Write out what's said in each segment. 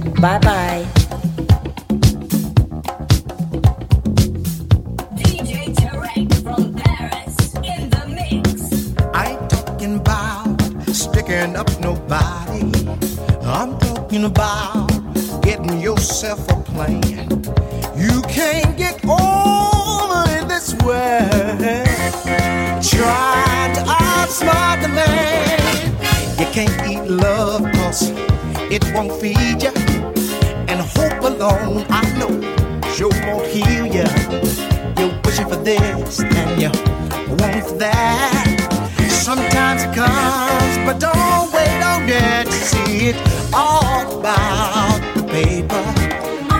Bye bye. DJ from Paris in the mix. I ain't talking about sticking up nobody. I'm talking about getting yourself a. You can't get over in this world. To outsmart the. You can't eat it won't feed you. Alone, I know, sure won't heal you. You're wishing for this and you want for that. Sometimes it comes, but don't wait on it to see it all about the paper.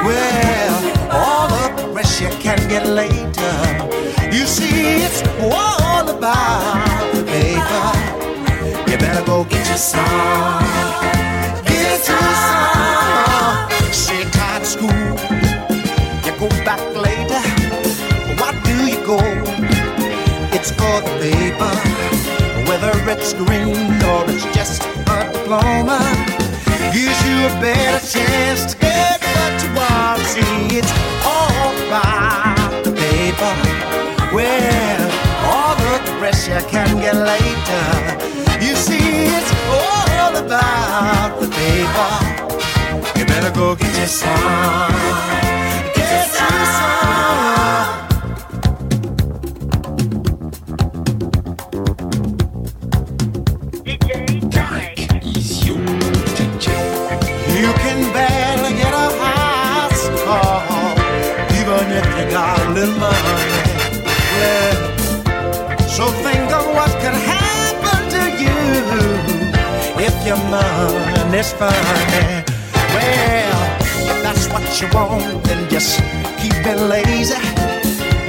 Well, all the you can get later. You see, it's all about the paper. You better go get your some. It's green or it's just a diploma, gives you a better chance to get what you want. See, it's all about the paper. Well, all the you can get later. You see, it's all about the paper. You better go get your some. Your money's funny. Well, if that's what you want, then just keep it lazy.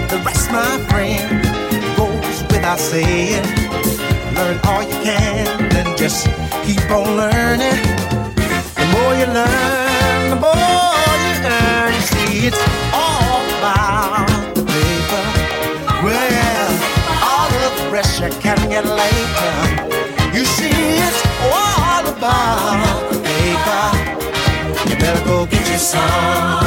The rest, my friend, goes without saying. Learn all you can, then just keep on learning. The more you learn, the more you earn. You see, it's all about the paper. Well, all of the you can get later. You see, it's all about the paper. You better go get your some.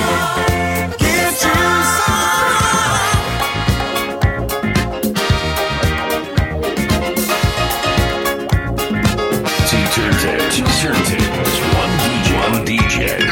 DJ,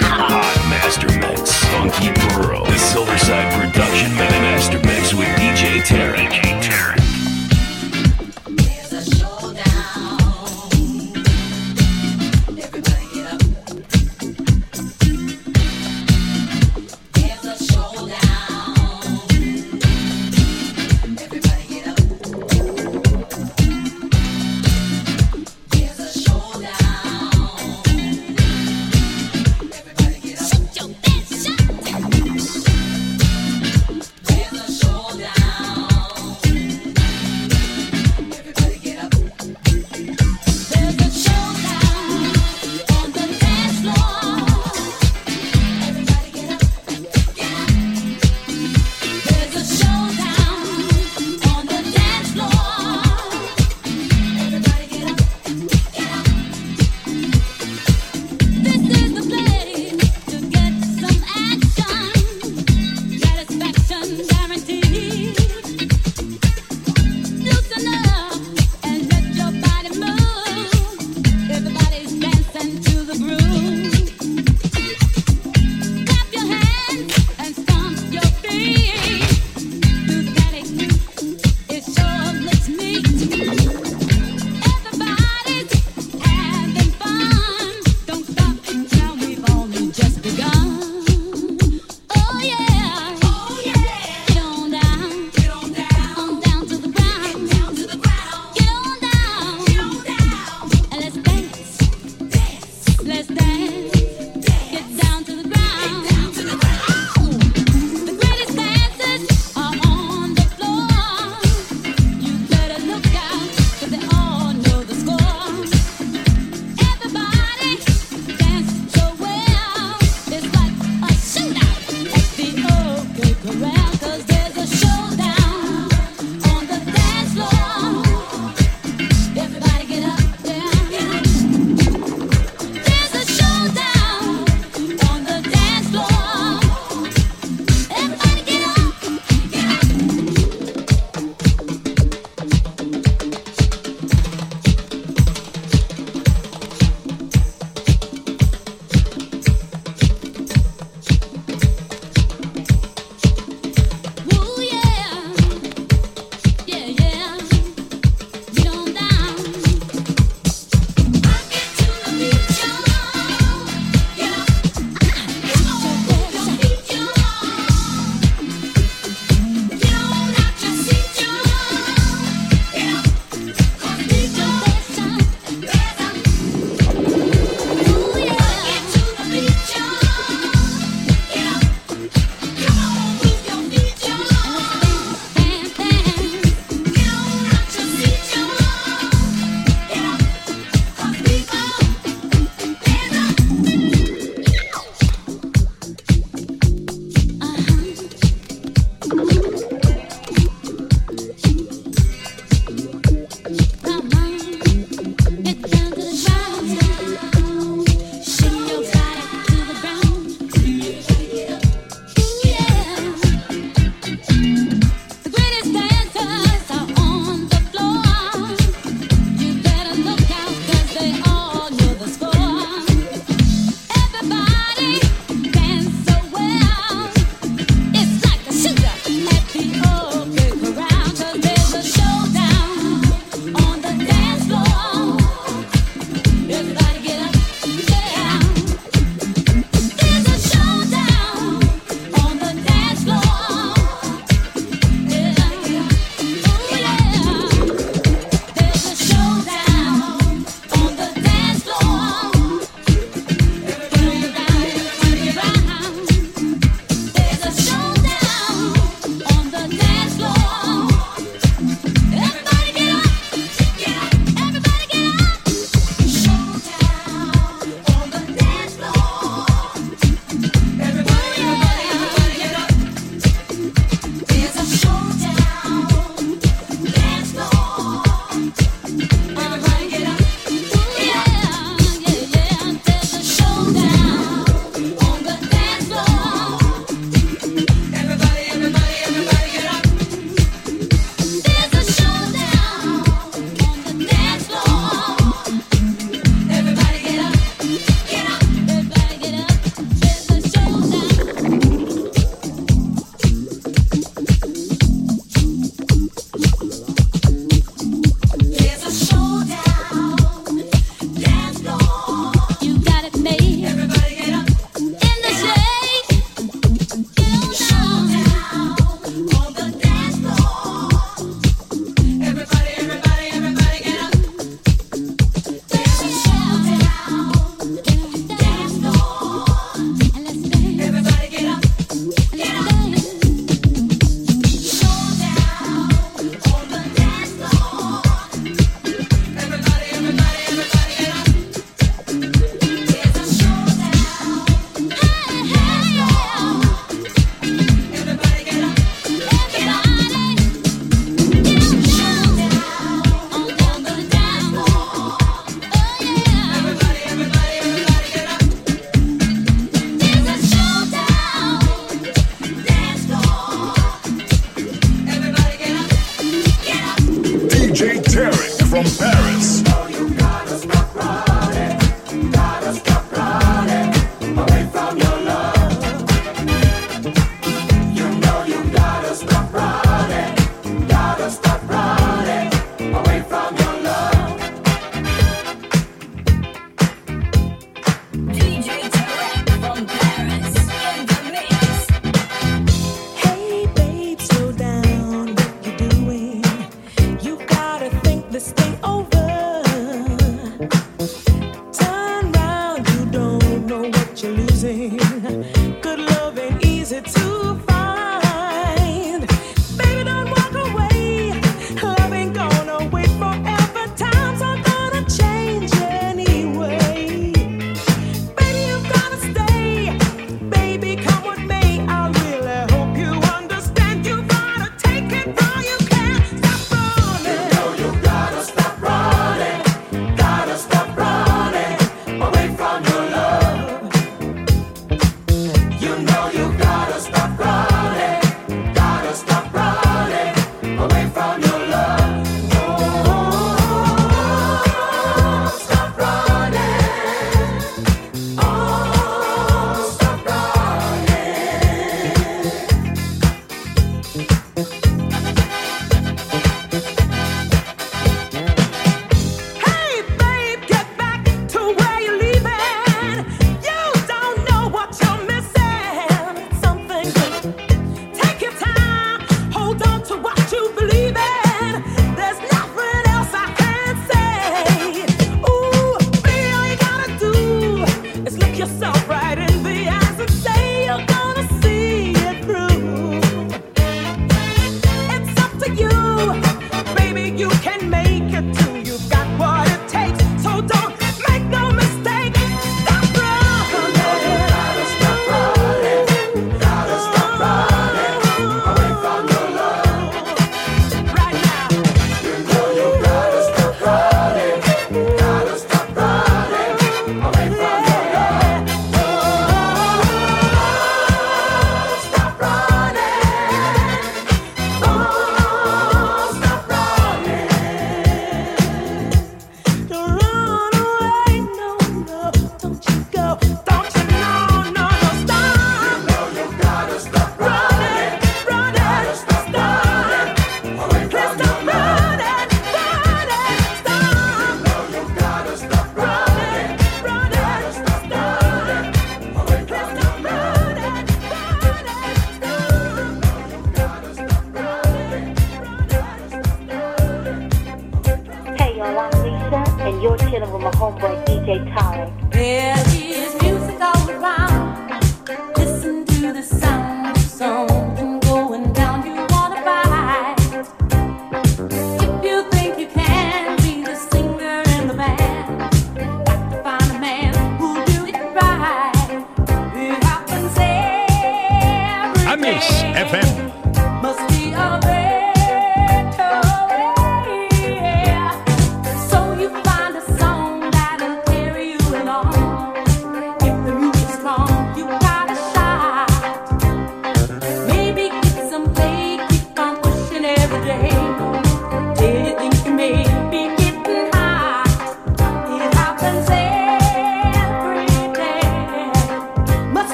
FM.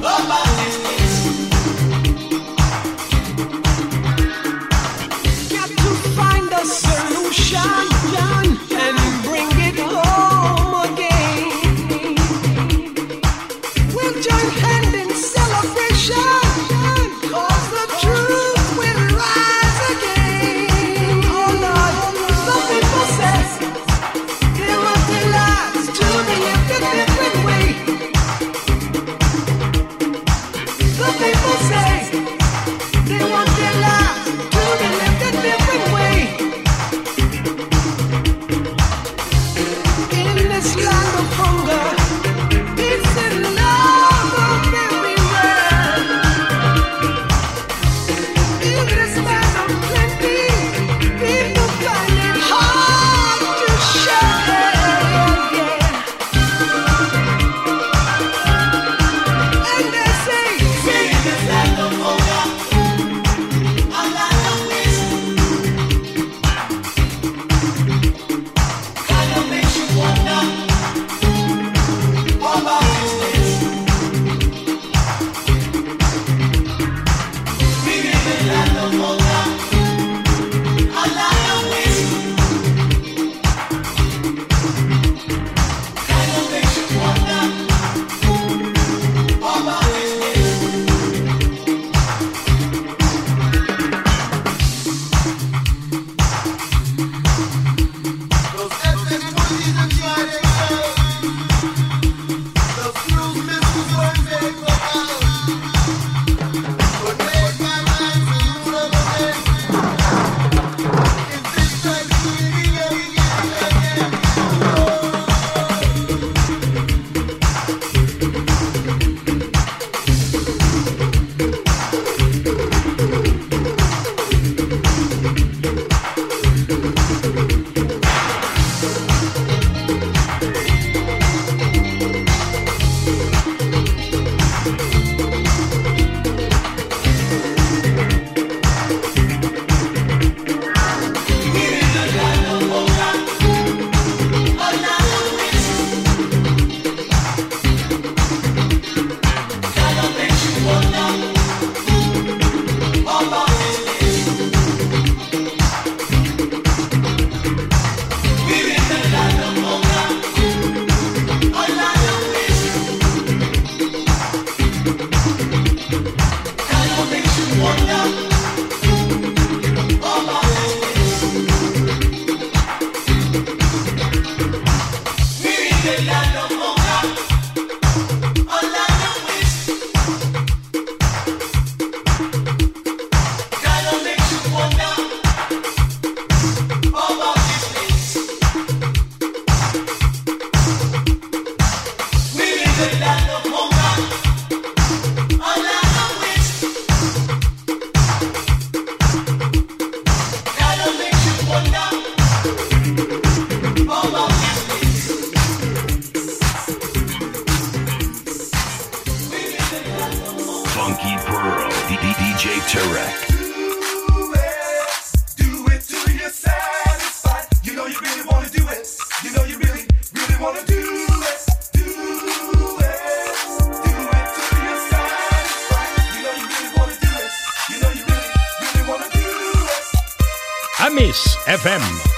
Opa! Amis FM.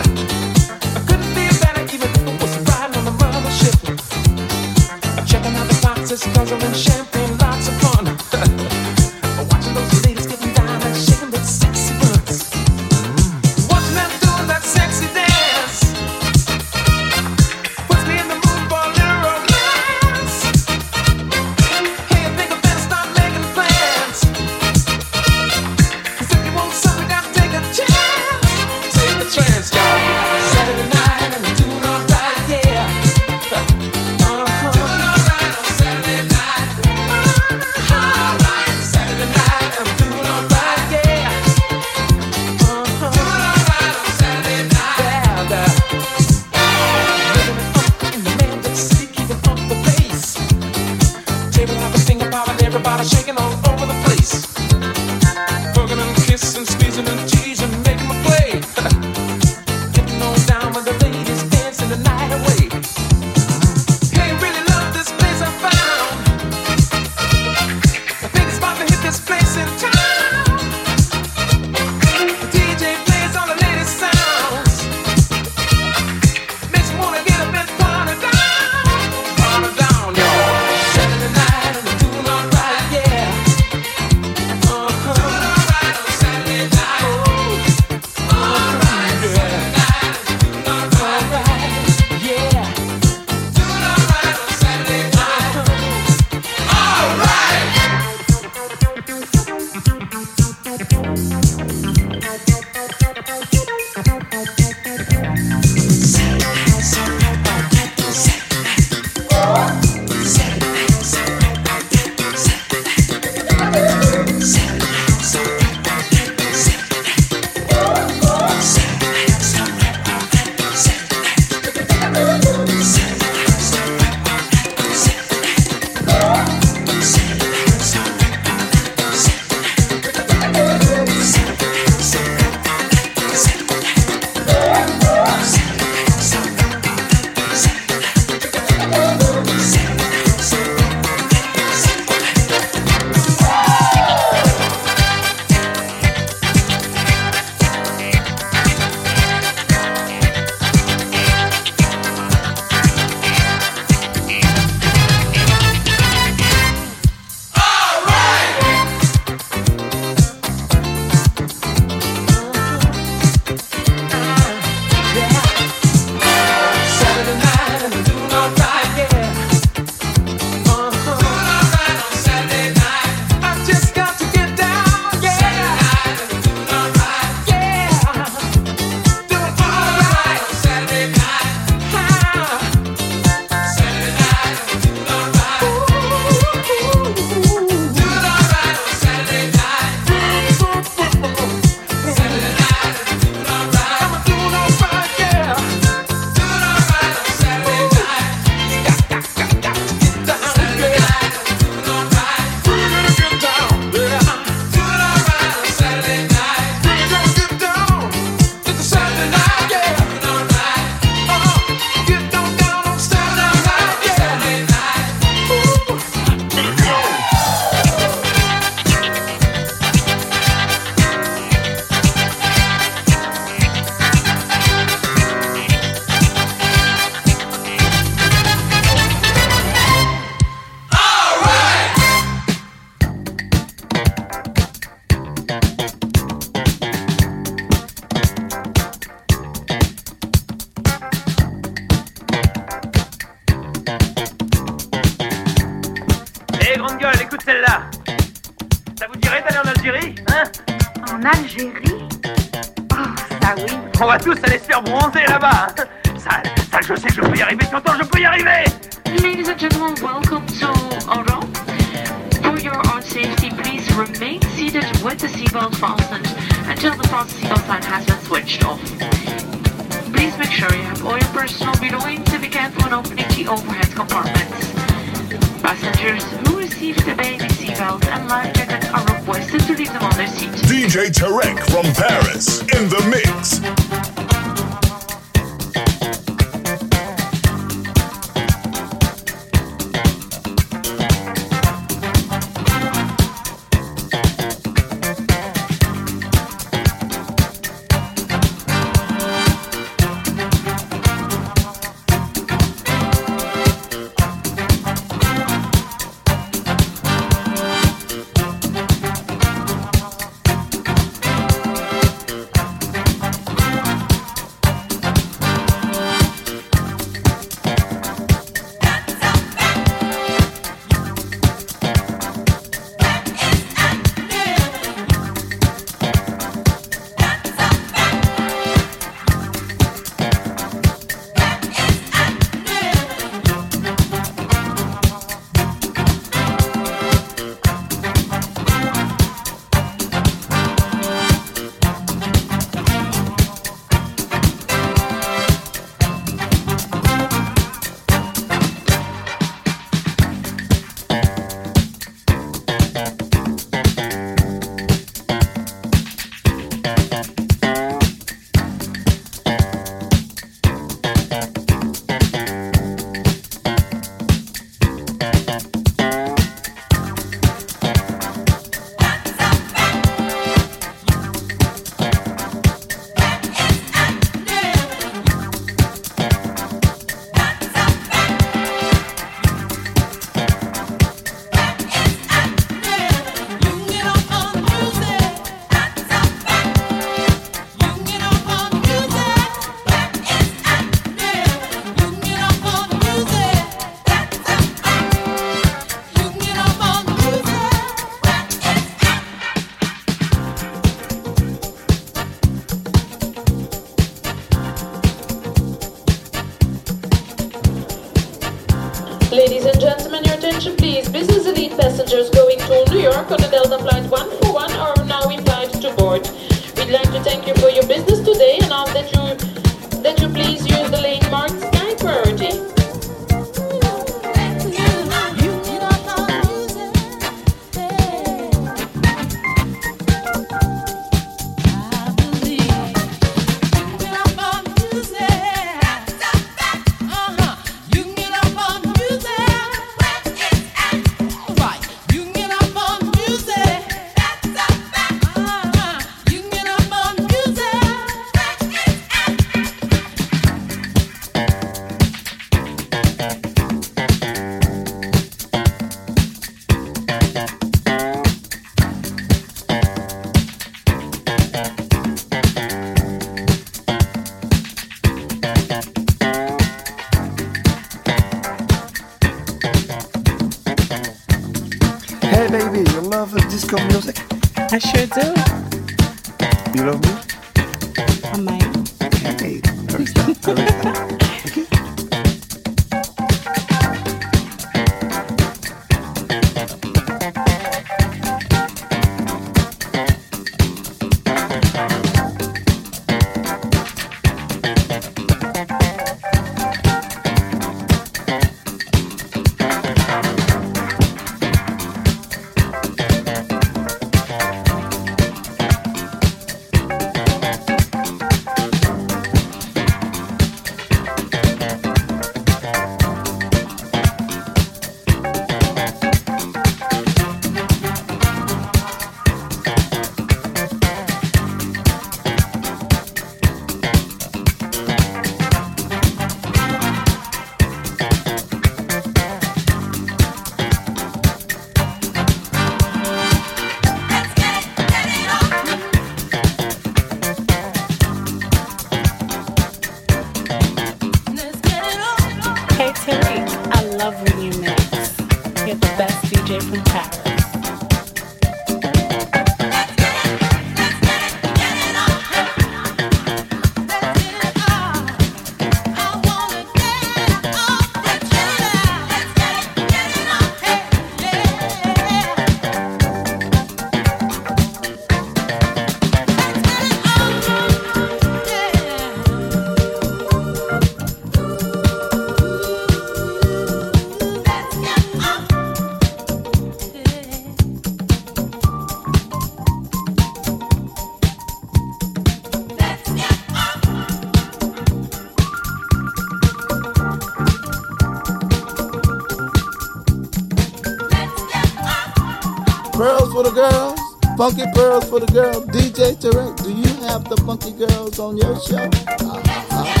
Funky Pearls for the girl. DJ Tarek, do you have the Funky Pearls on your show? Uh-huh.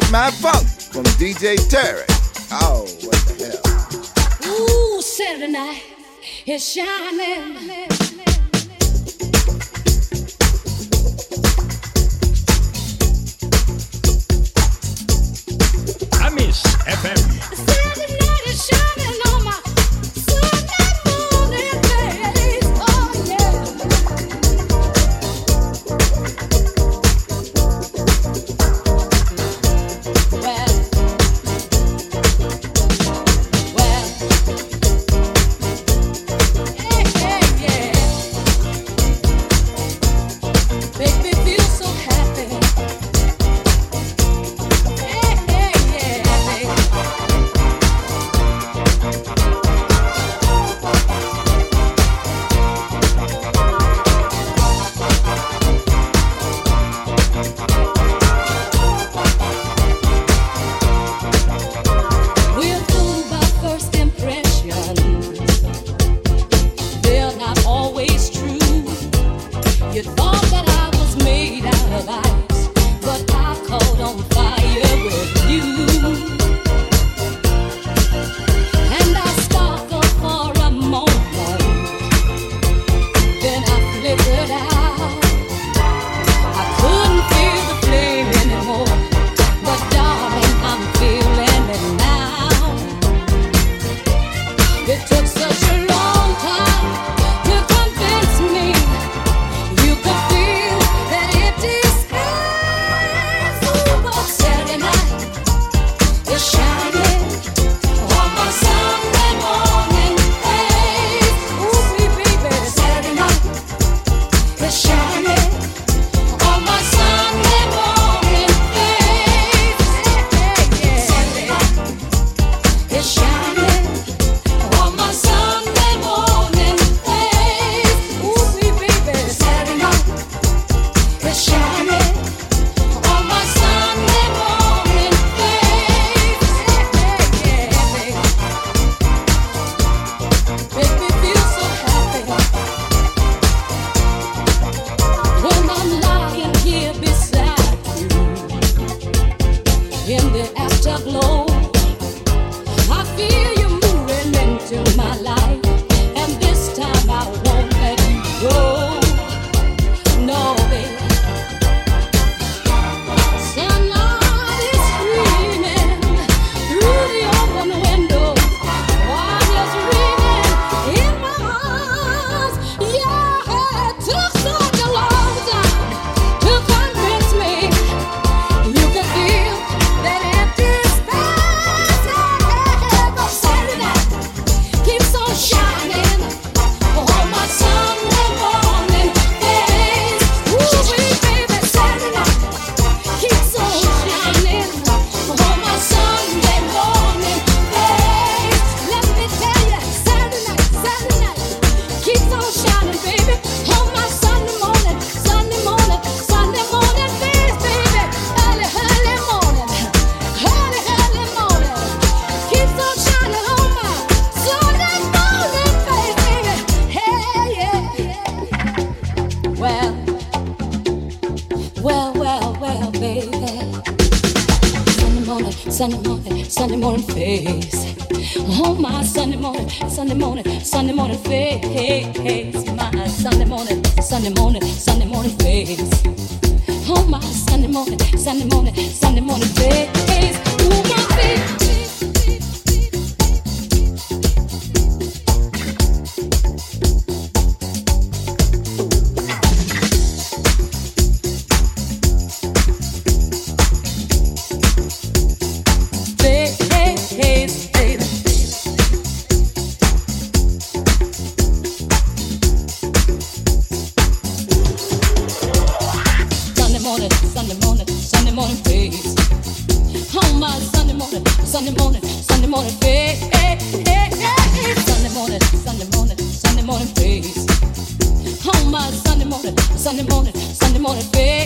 Get my funk from DJ Terry. Oh, what the hell? Ooh, Saturday night is shining. Sunday morning, Sunday morning face.